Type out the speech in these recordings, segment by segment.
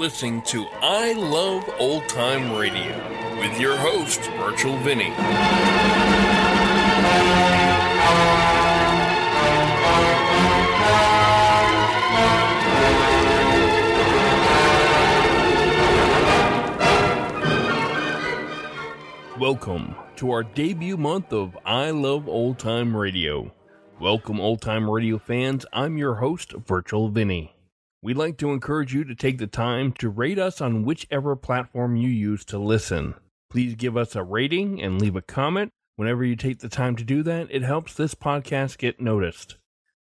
Listening to I Love Old Time Radio with your host, Virtual Vinny. Welcome to our debut month of I Love Old Time Radio. Welcome, old time radio fans. I'm your host, Virtual Vinny. We'd like to encourage you to take the time to rate us on whichever platform you use to listen. Please give us a rating and leave a comment. Whenever you take the time to do that, it helps this podcast get noticed.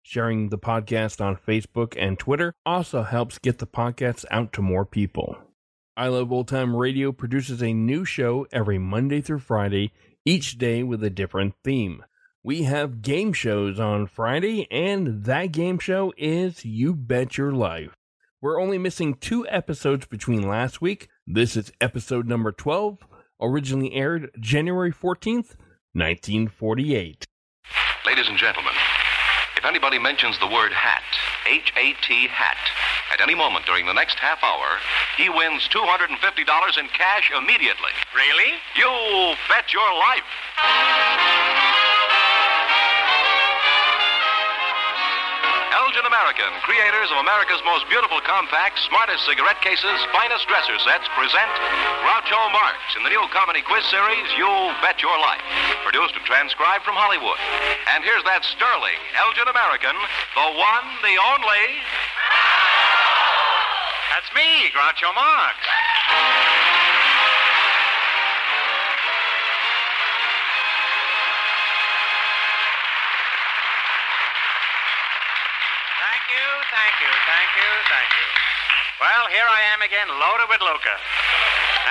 Sharing the podcast on Facebook and Twitter also helps get the podcast out to more people. I Love Old Time Radio produces a new show every Monday through Friday, each day with a different theme. We have game shows on Friday, and that game show is You Bet Your Life. We're only missing two episodes between last week. This is episode number 12, originally aired January 14th, 1948. Ladies and gentlemen, if anybody mentions the word hat, H A T hat, at any moment during the next half hour, he wins $250 in cash immediately. Really? You bet your life. Elgin American, creators of America's most beautiful compact, smartest cigarette cases, finest dresser sets, present Groucho Marx in the new comedy quiz series, You'll Bet Your Life. Produced and transcribed from Hollywood. And here's that sterling Elgin American, the one, the only. That's me, Groucho Marx. Well, here I am again, loaded with Luca.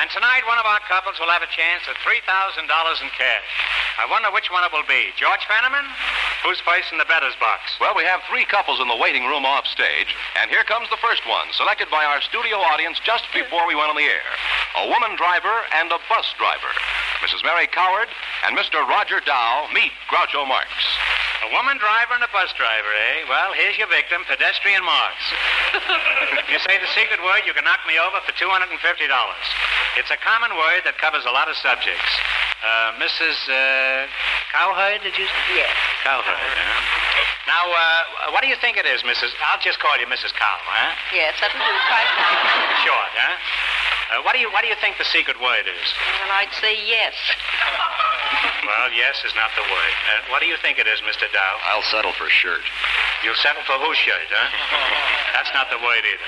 And tonight, one of our couples will have a chance at $3,000 in cash. I wonder which one it will be. George Fenneman? Who's first in the better's box? Well, we have three couples in the waiting room off stage, and here comes the first one, selected by our studio audience just before we went on the air. A woman driver and a bus driver. Mrs. Mary Coward and Mr. Roger Dow meet Groucho Marx. A woman driver and a bus driver, eh? Well, here's your victim, pedestrian Marx. If you say the secret word, you can knock me over for $250. It's a common word that covers a lot of subjects. Uh, Mrs. Uh, Cowherd, did you say? Yes. Cowherd, huh? Now, uh, what do you think it is, Mrs. I'll just call you Mrs. Cow, huh? Yes, that'll do quite nice. Short, huh? Uh, what do you What do you think the secret word is? Well, I'd say yes. Well, yes is not the word. Uh, what do you think it is, Mr. Dow? I'll settle for shirt. You'll settle for whose shirt, huh? That's not the word either.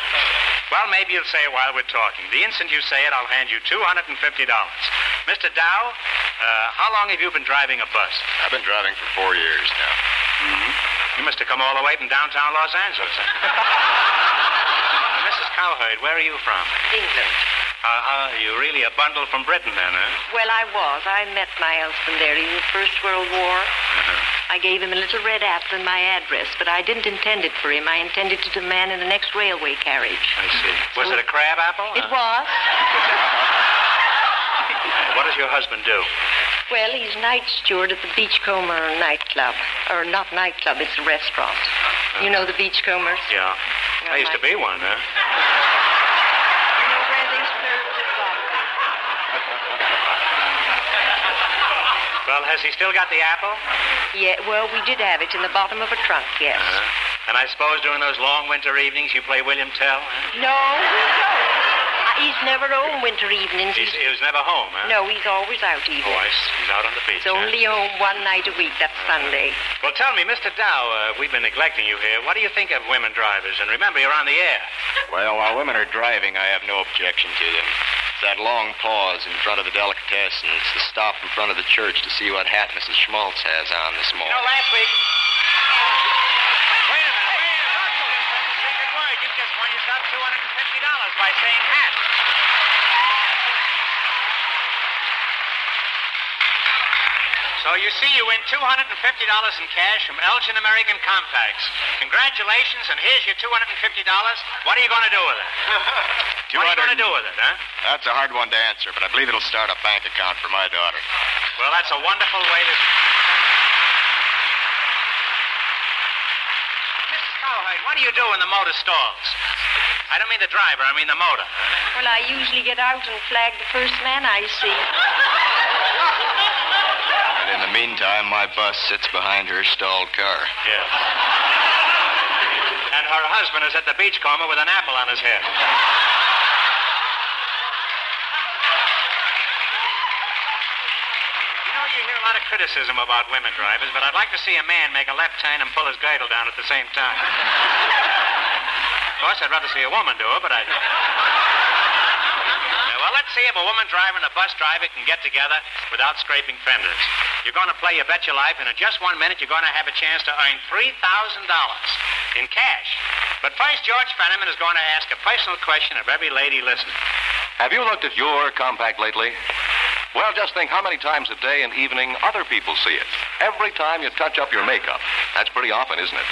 Well, maybe you'll say it while we're talking. The instant you say it, I'll hand you $250. Mr. Dow, uh, how long have you been driving a bus? I've been driving for four years now. You must have come all the way from downtown Los Angeles. Mrs. Cowherd, where are you from? England. Uh, you really a bundle from Britain, then, huh? Well, I was. I met my husband there in the First World War. I gave him a little red apple and my address, but I didn't intend it for him. I intended it to the man in the next railway carriage. I see. Was it a crab apple? It Uh, was. What does your husband do? Well, he's night steward at the Beachcomber nightclub. Or not nightclub, it's a restaurant. You know the Beachcombers? Yeah. Yeah, I used to be one, huh? You know where they serve the vodka. Well, has he still got the apple? Yeah, well, we did have it in the bottom of a trunk, yes. And I suppose during those long winter evenings you play William Tell? Huh? No, we don't. Uh, He's never home winter evenings. He's, He's, he was never home, huh? no, he's always out Oh, evenings. I see. He's out on the beach. He's huh? only home one night a week. That's Sunday. Well, tell me, Mr. Dow, uh, we've been neglecting you here. What do you think of women drivers? And remember, you're on the air. Well, while women are driving, I have no objection to them that long pause in front of the delicatessen. It's the stop in front of the church to see what hat Mrs. Schmaltz has on this morning. You know, last week. Wait a minute, wait a minute. Word. You just won yourself $250 by saying hat. So you see, you win $250 in cash from Elgin American Compacts. Congratulations, and here's your $250. What are you going to do with it? what are you going to do with it, huh? That's a hard one to answer, but I believe it'll start a bank account for my daughter. Well, that's a wonderful way to. Mrs. Cowhide, what do you do when the motor stalls? I don't mean the driver, I mean the motor. Well, I usually get out and flag the first man I see. The meantime, my bus sits behind her stalled car. Yes. And her husband is at the beachcomber with an apple on his head. You know, you hear a lot of criticism about women drivers, but I'd like to see a man make a left turn and pull his girdle down at the same time. Of course, I'd rather see a woman do it, but I. Well, let's see if a woman driver and a bus driver can get together without scraping fenders. You're going to play You Bet Your Life, and in just one minute, you're going to have a chance to earn $3,000 in cash. But first, George Fenneman is going to ask a personal question of every lady listening. Have you looked at your compact lately? Well, just think how many times a day and evening other people see it. Every time you touch up your makeup. That's pretty often, isn't it?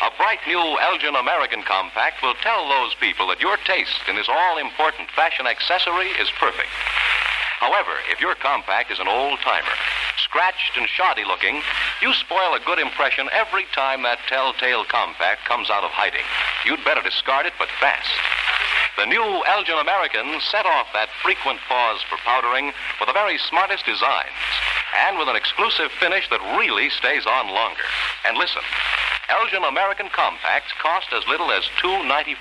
A bright new Elgin American compact will tell those people that your taste in this all important fashion accessory is perfect. However, if your compact is an old timer, scratched and shoddy looking, you spoil a good impression every time that telltale compact comes out of hiding. You'd better discard it, but fast. The new Elgin American set off that frequent pause for powdering with the very smartest designs and with an exclusive finish that really stays on longer. And listen, Elgin American compacts cost as little as $2.95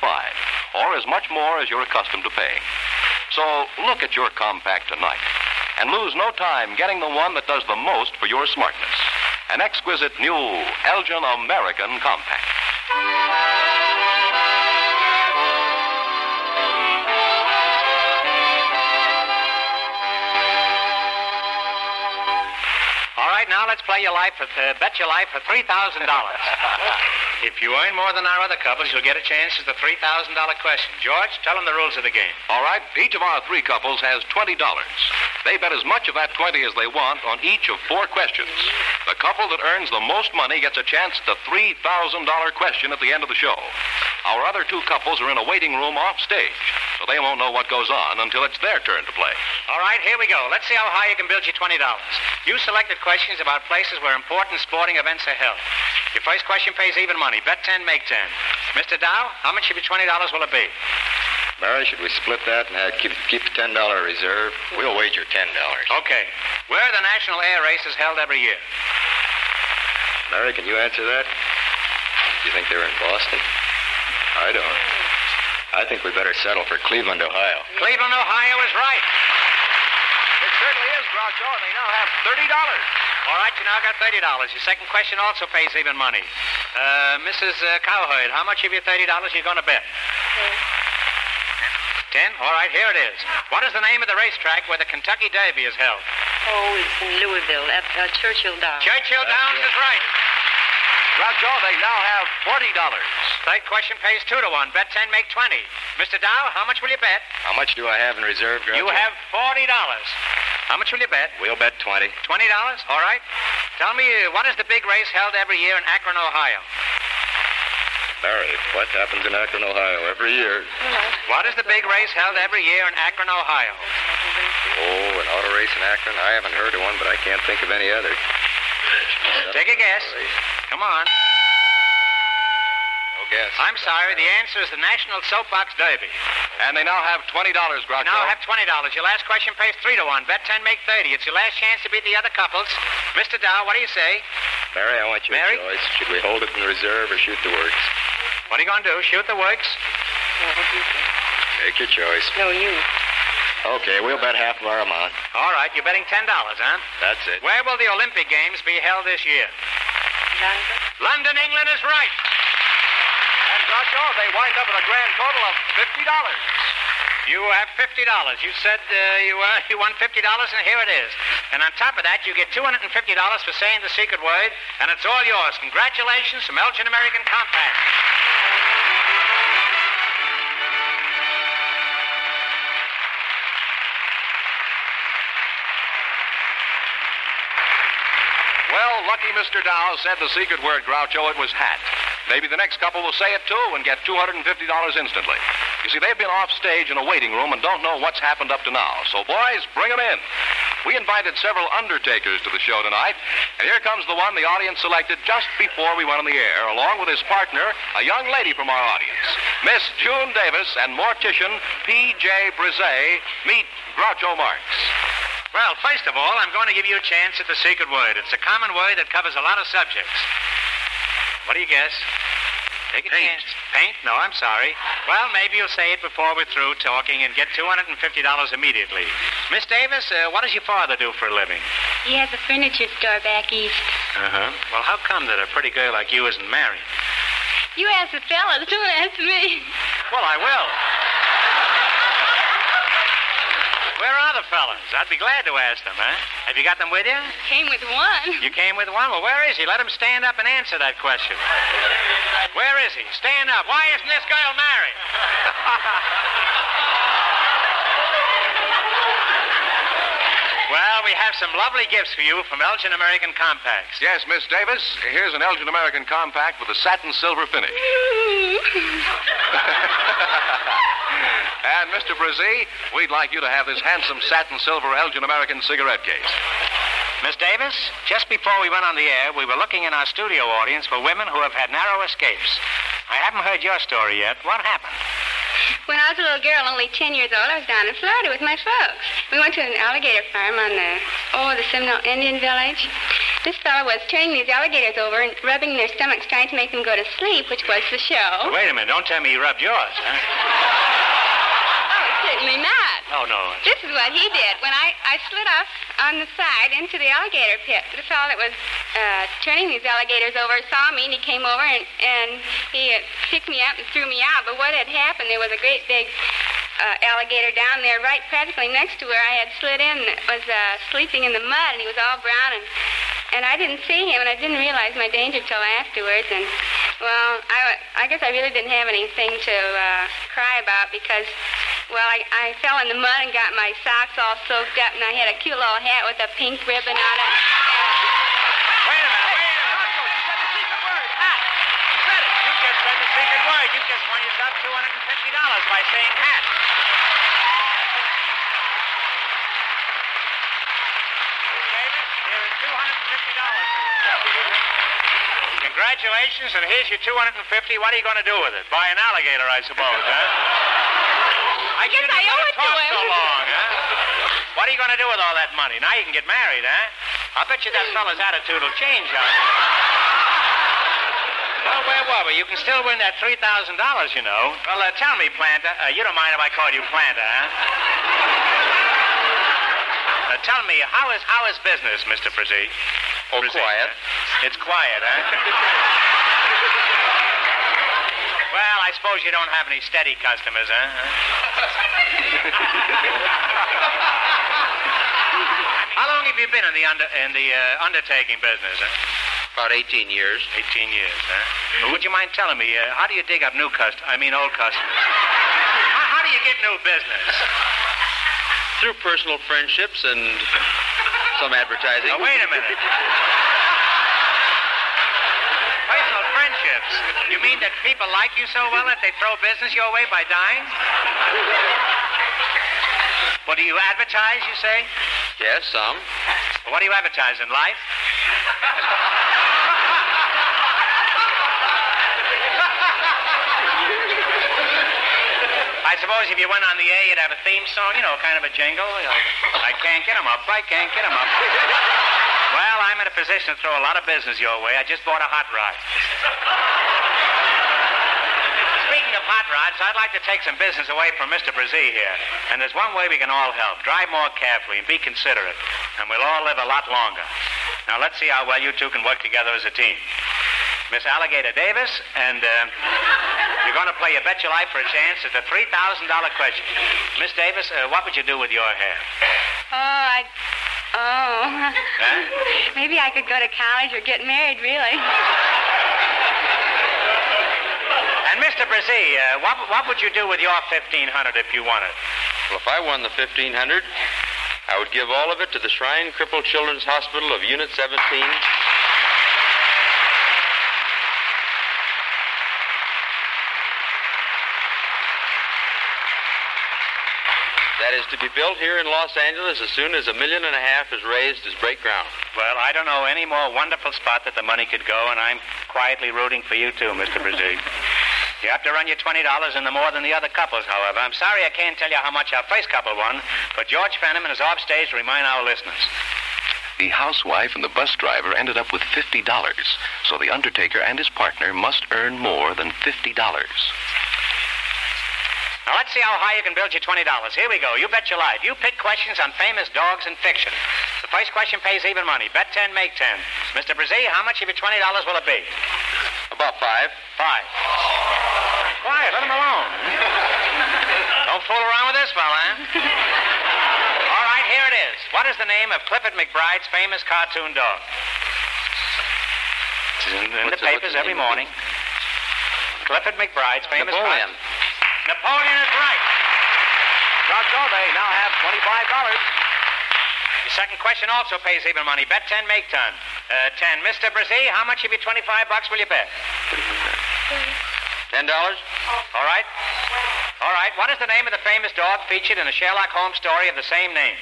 or as much more as you're accustomed to paying. So look at your compact tonight and lose no time getting the one that does the most for your smartness. An exquisite new Elgin American compact. Let's play your life for uh, bet your life for three thousand dollars. If you earn more than our other couples, you'll get a chance at the three thousand dollar question. George, tell them the rules of the game. All right, each of our three couples has $20. They bet as much of that 20 as they want on each of four questions. The couple that earns the most money gets a chance at the $3,000 question at the end of the show. Our other two couples are in a waiting room off stage, so they won't know what goes on until it's their turn to play. All right, here we go. Let's see how high you can build your twenty dollars. You selected questions about places where important sporting events are held. Your first question pays even money. Bet ten, make ten. Mr. Dow, how much of your twenty dollars will it be? Mary, should we split that and keep, keep the $10 reserve? We'll wager $10. Okay. Where are the national air races held every year? Mary, can you answer that? Do you think they're in Boston? I don't. I think we better settle for Cleveland, Ohio. Cleveland, Ohio is right. It certainly is, Groucho, and they now have $30. All right, you now got thirty dollars. Your second question also pays even money. Uh, Mrs. Uh, Cowherd, how much of your thirty dollars are you going to bet? Ten. All right, here it is. What is the name of the racetrack where the Kentucky Derby is held? Oh, it's in Louisville at uh, Churchill Downs. Churchill Downs is right. Groucho, they now have $40. Third question pays two to one. Bet ten, make twenty. Mr. Dow, how much will you bet? How much do I have in reserve, Groucho? You have forty dollars. How much will you bet? We'll bet 20. Twenty dollars. All right. Tell me, uh, what is the big race held every year in Akron, Ohio? Mary, what happens in Akron, Ohio every year? What is the big race held every year in Akron, Ohio? Oh, an auto race in Akron? I haven't heard of one, but I can't think of any other. Take a guess. Come on. No guess. I'm sorry. The answer is the National Soapbox Derby. And they now have $20, Groucho. You now have twenty dollars. Your last question pays three to one. Bet ten, make thirty. It's your last chance to beat the other couples. Mr. Dow, what do you say? Mary, I want your Mary? choice. Should we hold it in reserve or shoot the works? What are you going to do? Shoot the works? Take your choice. No, you. Okay, we'll bet half of our amount. All right. You're betting ten dollars, huh? That's it. Where will the Olympic Games be held this year? London? London, England is right. And Groucho, they wind up with a grand total of $50. You have fifty dollars. You said uh, you uh, you won fifty dollars, and here it is. And on top of that, you get two hundred and fifty dollars for saying the secret word, and it's all yours. Congratulations from Elgin American Compact. Maybe Mr. Dow said the secret word, Groucho, it was hat. Maybe the next couple will say it too and get $250 instantly. You see, they've been off stage in a waiting room and don't know what's happened up to now. So, boys, bring 'em in. We invited several undertakers to the show tonight, and here comes the one the audience selected just before we went on the air, along with his partner, a young lady from our audience, Miss June Davis and mortician P.J. Brise. Meet Groucho Marx. Well, first of all, I'm going to give you a chance at the secret word. It's a common word that covers a lot of subjects. What do you guess? Take a Paint. chance. Paint? No, I'm sorry. Well, maybe you'll say it before we're through talking and get $250 immediately. Miss Davis, uh, what does your father do for a living? He has a furniture store back east. Uh-huh. Well, how come that a pretty girl like you isn't married? You ask the fellas, don't ask me. Well, I will. The fellas? I'd be glad to ask them, huh? Have you got them with you? Came with one. You came with one? Well, where is he? Let him stand up and answer that question. Where is he? Stand up. Why isn't this girl married? well, we have some lovely gifts for you from Elgin American Compacts. Yes, Miss Davis, here's an Elgin American compact with a satin silver finish. and Mr. Brazee, we'd like you to have this handsome satin silver Elgin American cigarette case. Miss Davis, just before we went on the air, we were looking in our studio audience for women who have had narrow escapes. I haven't heard your story yet. What happened? When I was a little girl, only 10 years old, I was down in Florida with my folks. We went to an alligator farm on the, oh, the Seminole Indian village. This fellow was turning these alligators over and rubbing their stomachs, trying to make them go to sleep, which was the show. Wait a minute. Don't tell me he rubbed yours, huh? Oh, certainly not. Oh, no. This is what he did. When I, I slid off on the side into the alligator pit, the fellow that was uh, turning these alligators over saw me, and he came over and, and he uh, picked me up and threw me out. But what had happened, there was a great big uh, alligator down there right practically next to where I had slid in was uh, sleeping in the mud, and he was all brown. And, and I didn't see him, and I didn't realize my danger till afterwards. And, well, I, I guess I really didn't have anything to uh, cry about because well, I, I fell in the mud and got my socks all soaked up, and I had a cute little hat with a pink ribbon on it. Wait a minute, wait a minute. You said the secret word, hat. You said it. You just said the secret word. You just won yourself $250 by saying hat. Davis, here is $250. Congratulations, and here's your 250 What are you going to do with it? Buy an alligator, I suppose, huh? I guess I owe it to him. so long, huh? What are you going to do with all that money? Now you can get married, huh? I bet you that fella's attitude will change you. Well, where were we? You can still win that $3,000, you know. Well, uh, tell me, Planter. Uh, you don't mind if I call you Planter, huh? Uh, tell me, how is how is business, Mr. Brazee? Oh, quiet. huh? It's quiet, huh? well, I suppose you don't have any steady customers, huh? How long have you been in the under in the uh, undertaking business? Huh? About 18 years. 18 years, huh? Well, would you mind telling me uh, how do you dig up new customers? I mean, old customers. how, how do you get new business? Through personal friendships and some advertising. Now, wait a minute. Personal friendships. You mean that people like you so well that they throw business your way by dying? What do you advertise, you say? Yes, some. What do you advertise in life? I suppose if you went on the A, you'd have a theme song, you know, kind of a jingle. I can't get 'em up. I can't get 'em up. Well, I'm in a position to throw a lot of business your way. I just bought a hot rod. Speaking of hot rods, I'd like to take some business away from Mr. Brazee here. And there's one way we can all help. Drive more carefully and be considerate. And we'll all live a lot longer. Now, let's see how well you two can work together as a team. Miss Alligator Davis, and uh, you're going to play You Bet Your Life for a Chance at the $3,000 question. Miss Davis, uh, what would you do with your hair? Oh, I. Oh. Huh? Maybe I could go to college or get married, really. And Mr. Brazee, uh, what, what would you do with your 1500 if you won it? Well, if I won the 1500, I would give all of it to the Shrine Crippled Children's Hospital of Unit 17. That is to be built here in Los Angeles as soon as a million and a half is raised as break ground. Well, I don't know any more wonderful spot that the money could go, and I'm quietly rooting for you too, Mr. Brazil. You have to run your $20 in the more than the other couples, however. I'm sorry I can't tell you how much our first couple won, but George Fenneman is off stage to remind our listeners. The housewife and the bus driver ended up with $50, so the undertaker and his partner must earn more than $50. Now, let's see how high you can build your $20. Here we go. You bet your life. You pick questions on famous dogs and fiction. The first question pays even money. Bet 10, make 10. Mr. Brazil, how much of your $20 will it be? About five. Five. Quiet, let him alone. Don't fool around with this fella, huh? All right, here it is. What is the name of Clifford McBride's famous cartoon dog? It's in, in the papers every morning. Clifford McBride's famous Napoleon. cart- Napoleon is right. Groucho, they now have $25. The second question also pays even money. Bet 10, make 10. Uh, 10. Mr. Brazil, how much of your 25 bucks will you bet? Ten dollars? All right. All right. What is the name of the famous dog featured in a Sherlock Holmes story of the same name?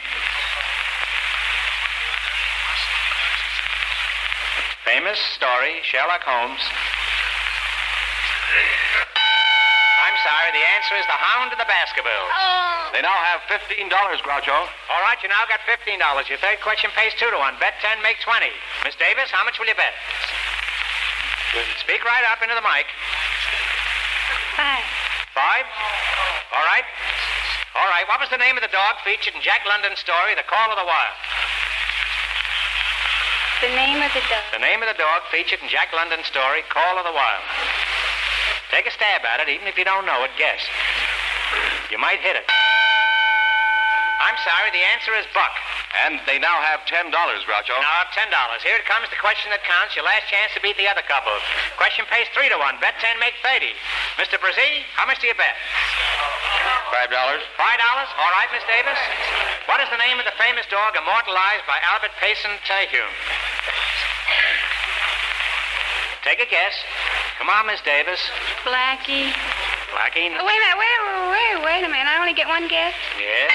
Famous story, Sherlock Holmes. I'm sorry, the answer is the Hound of the Baskervilles. Oh. They now have $15, Groucho. All right, you now got $15. Your third question pays 2 to 1. Bet 10, make 20. Miss Davis, how much will you bet? Speak right up into the mic. Five. Five? All right. All right. What was the name of the dog featured in Jack London's story, The Call of the Wild? The name of the dog. The name of the dog featured in Jack London's story, Call of the Wild. Take a stab at it, even if you don't know it, guess. You might hit it. I'm sorry, the answer is Buck. And they now have $10, Groucho. Now, $10. Here it comes, the question that counts. Your last chance to beat the other couple. Question pays 3 to 1. Bet 10, make 30. Mr. Brazil, how much do you bet? Five dollars? Five dollars? All right, Miss Davis. What is the name of the famous dog immortalized by Albert Payson Terhune? Take a guess. Come on, Miss Davis. Blackie. Blackie. Oh, wait a minute. Wait, wait, wait, wait a minute. I only get one guess. Yes.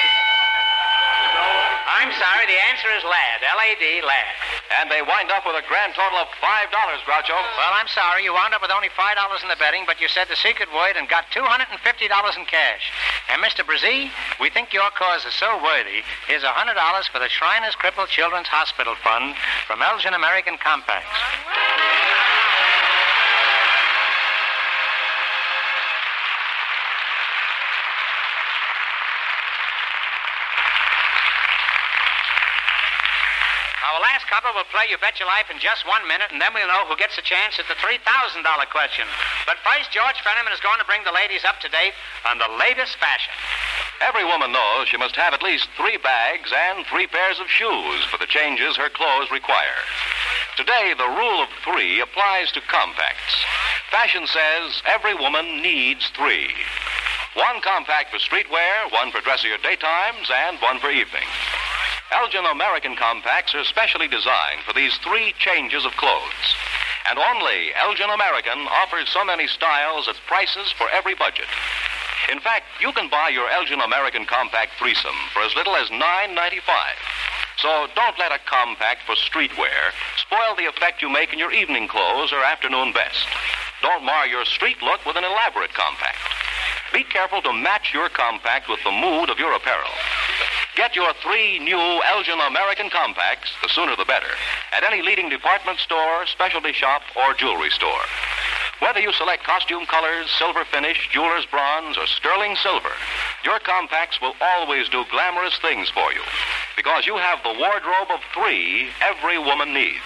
I'm sorry, the answer is Lad. L-A-D, Lad. And they wind up with a grand total of $5, Groucho. Well, I'm sorry, you wound up with only $5 in the betting, but you said the secret word and got $250 in cash. And, Mr. Brazil, we think your cause is so worthy. Here's a $100 for the Shriners Crippled Children's Hospital Fund from Elgin American Compacts. Couple will play You Bet Your Life in just one minute, and then we'll know who gets a chance at the $3,000 question. But first, George Fenneman is going to bring the ladies up to date on the latest fashion. Every woman knows she must have at least three bags and three pairs of shoes for the changes her clothes require. Today, the rule of three applies to compacts. Fashion says every woman needs three. One compact for streetwear, one for dressier daytimes, and one for evening. Elgin American compacts are specially designed for these three changes of clothes. And only Elgin American offers so many styles at prices for every budget. In fact, you can buy your Elgin American Compact threesome for as little as $9.95. So don't let a compact for streetwear spoil the effect you make in your evening clothes or afternoon best. Don't mar your street look with an elaborate compact. Be careful to match your compact with the mood of your apparel. Get your three new Elgin American compacts, the sooner the better, at any leading department store, specialty shop, or jewelry store. Whether you select costume colors, silver finish, jeweler's bronze, or sterling silver, your compacts will always do glamorous things for you because you have the wardrobe of three every woman needs.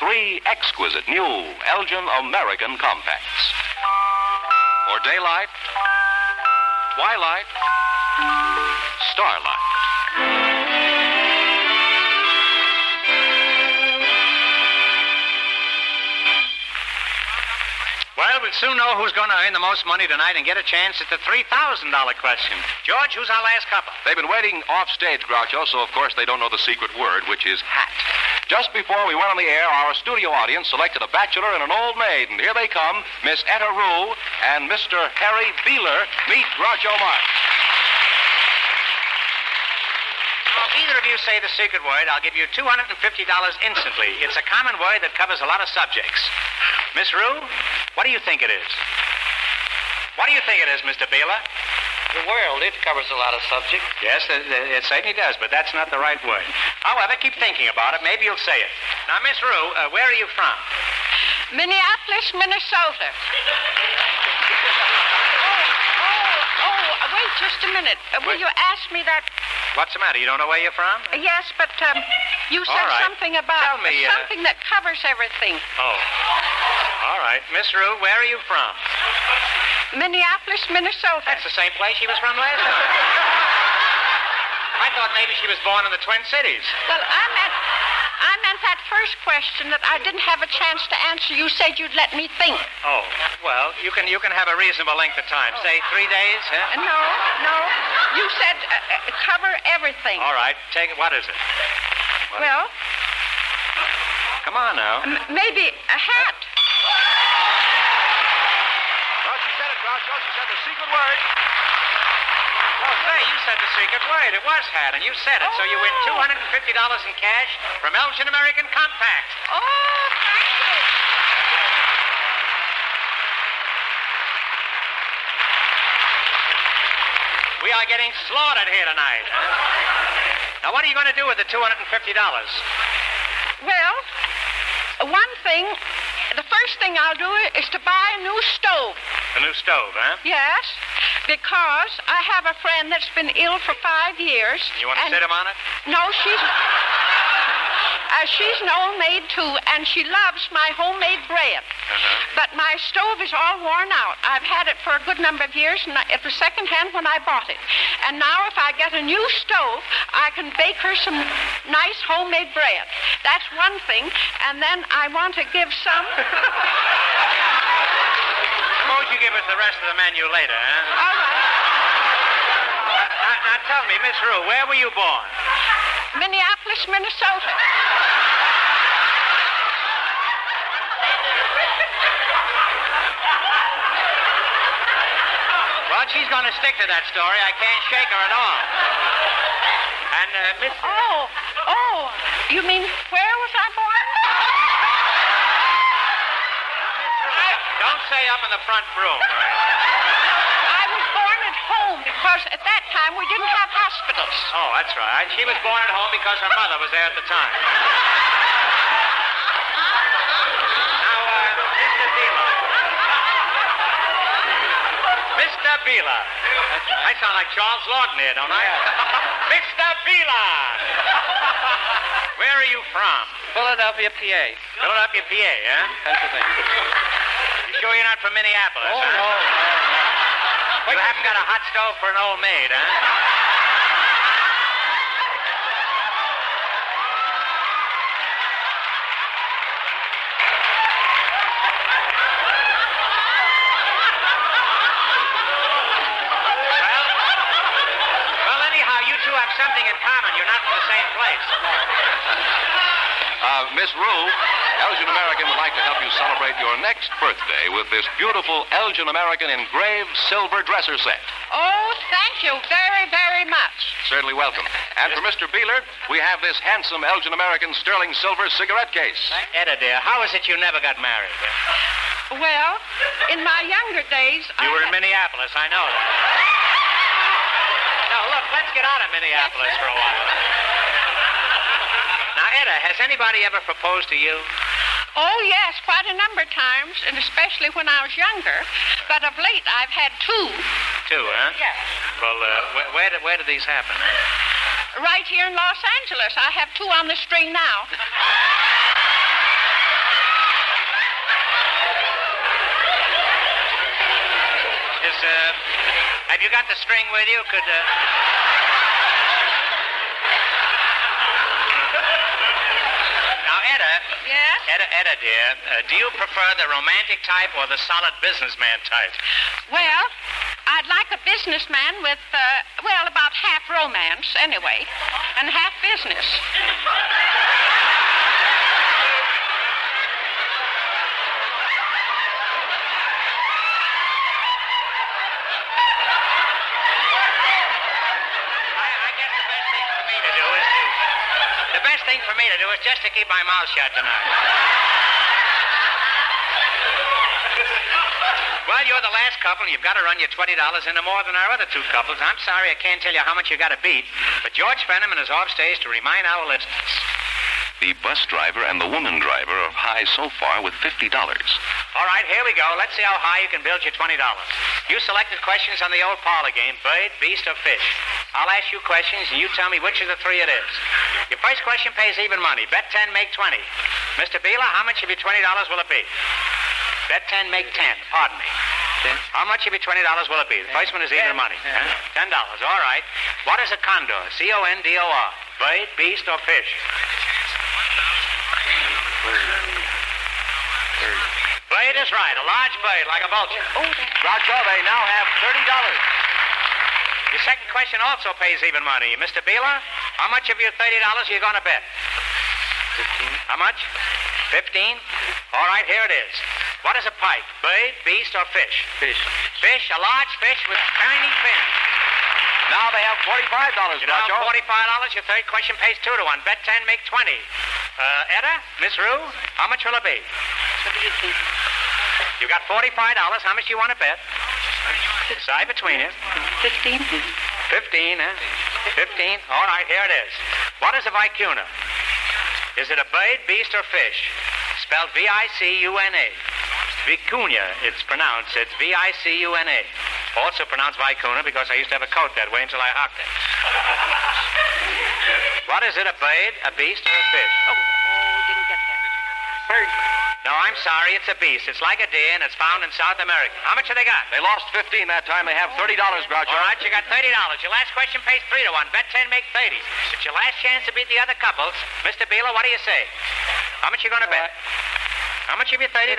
Three exquisite new Elgin American compacts. For daylight, twilight, starlight. Well, we'll soon know who's going to earn the most money tonight and get a chance at the $3,000 question. George, who's our last couple? They've been waiting off stage, Groucho, so of course they don't know the secret word, which is hat. Just before we went on the air, our studio audience selected a bachelor and an old maid, and here they come, Miss Etta Rue and Mr. Harry Beeler. Meet Groucho Marx. Well, if either of you say the secret word, I'll give you $250 instantly. It's a common word that covers a lot of subjects. Miss Rue, what do you think it is? What do you think it is, Mr. Beeler? The world, it covers a lot of subjects. Yes, it, it certainly does, but that's not the right word. However, keep thinking about it. Maybe you'll say it. Now, Miss Rue, uh, where are you from? Minneapolis, Minnesota. Oh, oh, wait just a minute. Uh, will you ask me that? What's the matter? You don't know where you're from? Yes, but um, you said right. something about me, uh, something that covers everything. Oh. All right. Miss Rue, where are you from? Minneapolis, Minnesota. That's the same place she was from last time. I thought maybe she was born in the Twin Cities. Well, I'm meant that first question that I didn't have a chance to answer. You said you'd let me think. Oh, well, you can you can have a reasonable length of time. Say three days, Uh, huh? No, no. You said uh, uh, cover everything. All right. Take it. What is it? What- Well, Come on now. m- maybe a hat. Well, she said it, Groucho. She said the secret word. Say, you said the secret word. It was hat, and you said it. So you win Oh. $250 in cash from Elgin American Compact. Oh, thank you. We are getting slaughtered here tonight. Now, what are you going to do with the $250? Well, one thing, the first thing I'll do is to buy a new stove. A new stove, huh? Yes, because I have a friend that's been ill for five years. You want to sit him on it? No, she's. Uh, she's an old maid, too, and she loves my homemade bread. But my stove is all worn out. I've had it for a good number of years, and it was secondhand when I bought it. And now, if I get a new stove, I can bake her some nice homemade bread. That's one thing. And then I want to give some. Give us the rest of the menu later, huh? All right. Now, now tell me, Miss Rue, where were you born? Minneapolis, Minnesota. Well, she's going to stick to that story. I can't shake her at all. And, uh, Miss... Oh, oh, you mean where was I born? Don't up in the front room. I was born at home because at that time we didn't have hospitals. Oh, that's right. She was born at home because her mother was there at the time. Now, uh, Mr. Beeler. Mr. Beeler. I sound like Charles Laughton here, don't I? Mr. Beeler. Where are you from? Philadelphia, PA. Philadelphia, PA, huh? Pennsylvania. You sure you're not from Minneapolis, Oh, huh? no, You haven't got a hot stove for an old maid, huh? Well, well, anyhow, you two have something in common. You're not from the same place. Uh, Miss Rue, Elgin American would like to help you celebrate your next birthday with this beautiful Elgin American engraved silver dresser set. Oh, thank you very, very much. Certainly welcome. And for Mr. Beeler, we have this handsome Elgin American sterling silver cigarette case. Etta, dear, how is it you never got married? Well, in my younger days, You I were in had- Minneapolis, I know that. Now, look, let's get out of Minneapolis for a while. Now, Etta, has anybody ever proposed to you? Oh, yes, quite a number of times, and especially when I was younger. But of late, I've had two. Two, huh? Yes. Well, uh, where, where, did, where did these happen? Right here in Los Angeles. I have two on the string now. Is, uh, have you got the string with you? Could, uh... Now, Etta. Yes? Etta, Etta, dear, uh, do you prefer the romantic type or the solid businessman type? Well, I'd like a businessman with, uh, well, about half romance, anyway, and half business. I, I guess the best thing for me to do is to do is just to keep my mouth shut tonight. Well, you're the last couple, and you've got to run your $20 into more than our other two couples. I'm sorry I can't tell you how much you got to beat, but George Fenneman is off stage to remind our listeners. The bus driver and the woman driver are high so far with $50. All right, here we go. Let's see how high you can build your $20. You selected questions on the old parlor game bird, beast, or fish. I'll ask you questions, and you tell me which of the three it is. Your first question pays even money. Bet 10, make 20. Mr. Beeler, how much of your $20 will it be? Bet 10, make 10. Pardon me. How much of your $20 will it be? The first one is even money. $10. All right. What is a condor? C O N D O R. Bird, beast, or fish? Bird is right. A large bird, like a vulture. Oh, oh, Groucho, they now have $30. Your second question also pays even money. Mr. Beeler, how much of your $30 are you going to bet? 15. How much? 15? All right, here it is. What is a pike? Bird, beast, or fish? Fish. Fish, a large fish with tiny fins. Now they have $45, You know, Groucho. $45. Your third question pays 2 to 1. Bet 10, make 20. Uh, Etta, Miss Rue, how much will it be? You got $45. How much do you want to bet? Decide between you. 15? 15, huh? 15. All right, here it is. What is a vicuna? Is it a bird, beast, or fish? Spelled V-I-C-U-N-A. Vicuña, it's pronounced. It's V-I-C-U-N-A. Also pronounced vicuna because I used to have a coat that way until I hocked it. What is it, a bird, a beast, or a fish? Oh, didn't get that. bird. No, I'm sorry, it's a beast. It's like a deer, and it's found in South America. How much have they got? They lost 15 that time. They have $30, Groucho. All right, you got $30. Your last question pays 3 to 1. Bet 10, make 30. It's your last chance to beat the other couples. Mr. Beeler, what do you say? How much you going to bet? Uh, How much of your $30? 15.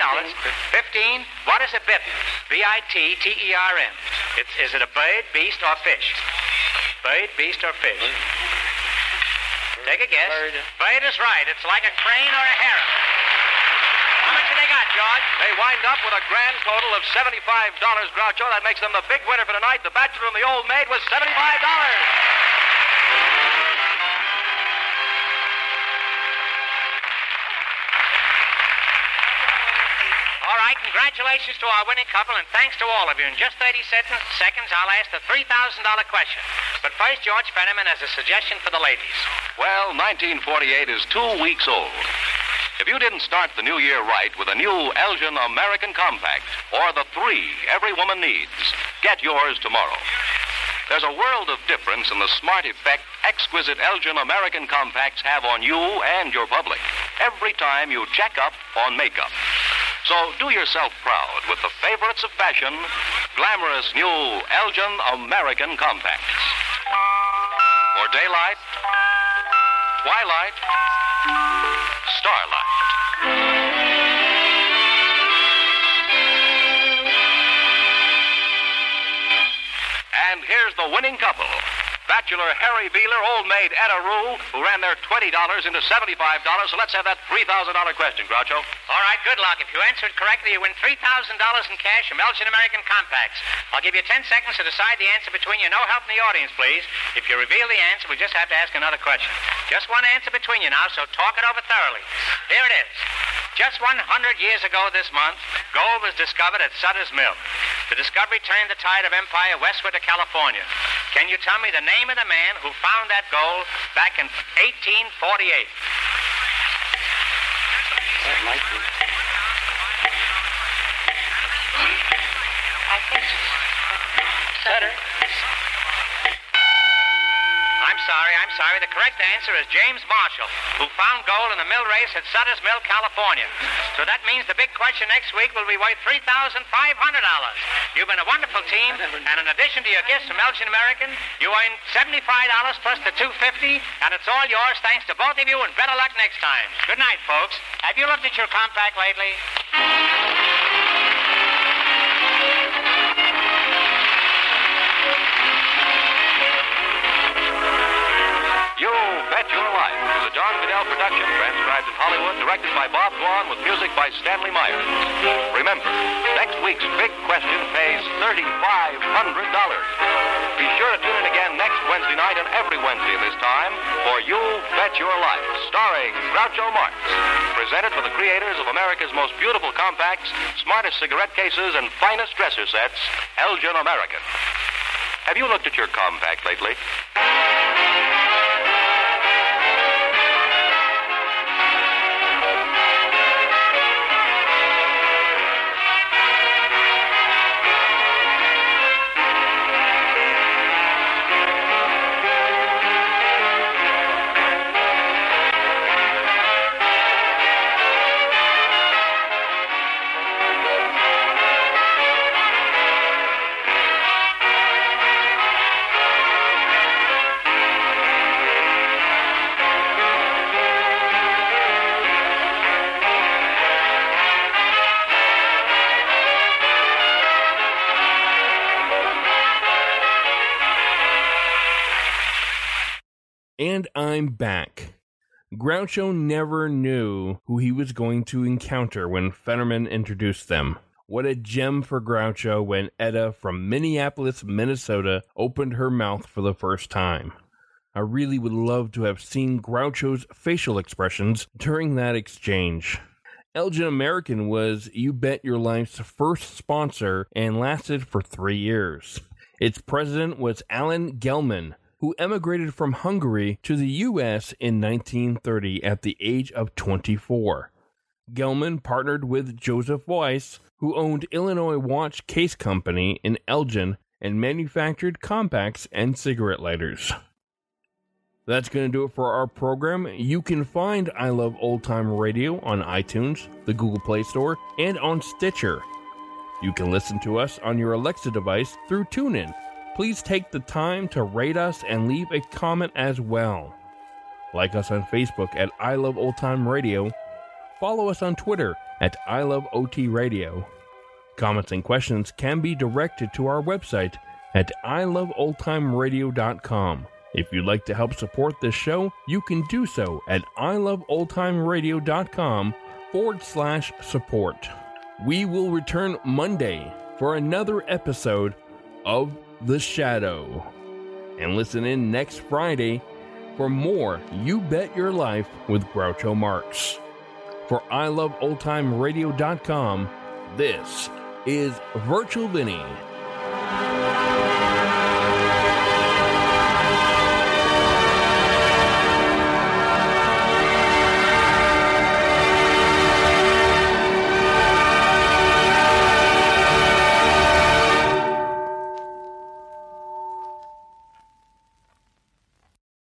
What is a? B-I-T-T-E-R-N. It's, is it a bird, beast, or fish? Bird, beast, or fish? Take a guess. Bird. Bird is right. It's like a crane or a heron. How much have they got, George? They wind up with a grand total of $75, Groucho. That makes them the big winner for tonight. The bachelor and the old maid was $75. All right, congratulations to our winning couple, and thanks to all of you. In just 30 seconds, seconds I'll ask the $3,000 question. But first, George Fenneman has a suggestion for the ladies. Well, 1948 is two weeks old. If you didn't start the new year right with a new Elgin American Compact, or the three every woman needs, get yours tomorrow. There's a world of difference in the smart effect exquisite Elgin American Compacts have on you and your public every time you check up on makeup. So do yourself proud with the favorites of fashion, glamorous new Elgin American Compacts. For daylight, twilight, starlight. And here's the winning couple. Bachelor Harry Beeler, old maid Etta Rule, who ran their $20 into $75. So let's have that $3,000 question, Groucho. All right, good luck. If you answer it correctly, you win $3,000 in cash from Elgin American Compacts. I'll give you 10 seconds to decide the answer between you. No help in the audience, please. If you reveal the answer, we just have to ask another question. Just one answer between you now, so talk it over thoroughly. Here it is. Just 100 years ago this month, gold was discovered at Sutter's Mill. The discovery turned the tide of empire westward to California. Can you tell me the name of the man who found that gold back in 1848? That might be. I think. Sutter. Sorry, The correct answer is James Marshall, who found gold in the mill race at Sutter's Mill, California. So that means the big question next week will be worth $3,500. You've been a wonderful team, and in addition to your gifts from Elgin American, you earned $75 plus the 250, and it's all yours thanks to both of you, and better luck next time. Good night, folks. Have you looked at your compact lately? John Guedel production, transcribed in Hollywood, directed by Bob Dwan, with music by Stanley Myers. Remember, next week's big question pays $3,500. Be sure to tune in again next Wednesday night and every Wednesday this time for You Bet Your Life, starring Groucho Marx. Presented for the creators of America's most beautiful compacts, smartest cigarette cases, and finest dresser sets, Elgin American. Have you looked at your compact lately? And I'm back. Groucho never knew who he was going to encounter when Fenneman introduced them. What a gem for Groucho when Etta from Minneapolis, Minnesota opened her mouth for the first time. I really would love to have seen Groucho's facial expressions during that exchange. Elgin American was You Bet Your Life's first sponsor and lasted for three years. Its president was Alan Gelman, who emigrated from Hungary to the U.S. in 1930 at the age of 24. Gelman partnered with Joseph Weiss, who owned Illinois Watch Case Company in Elgin and manufactured compacts and cigarette lighters. That's going to do it for our program. You can find I Love Old Time Radio on iTunes, the Google Play Store, and on Stitcher. You can listen to us on your Alexa device through TuneIn please take the time to rate us and leave a comment as well. Like us on Facebook at I Love Old Time Radio. Follow us on Twitter at I Love OT Radio. Comments and questions can be directed to our website at iloveoldtimeradio.com. If you'd like to help support this show, you can do so at iloveoldtimeradio.com forward slash support. We will return Monday for another episode of the Shadow. And listen in next Friday for more You Bet Your Life with Groucho Marx. For iloveoldtimeradio.com, this is Virtual Vinny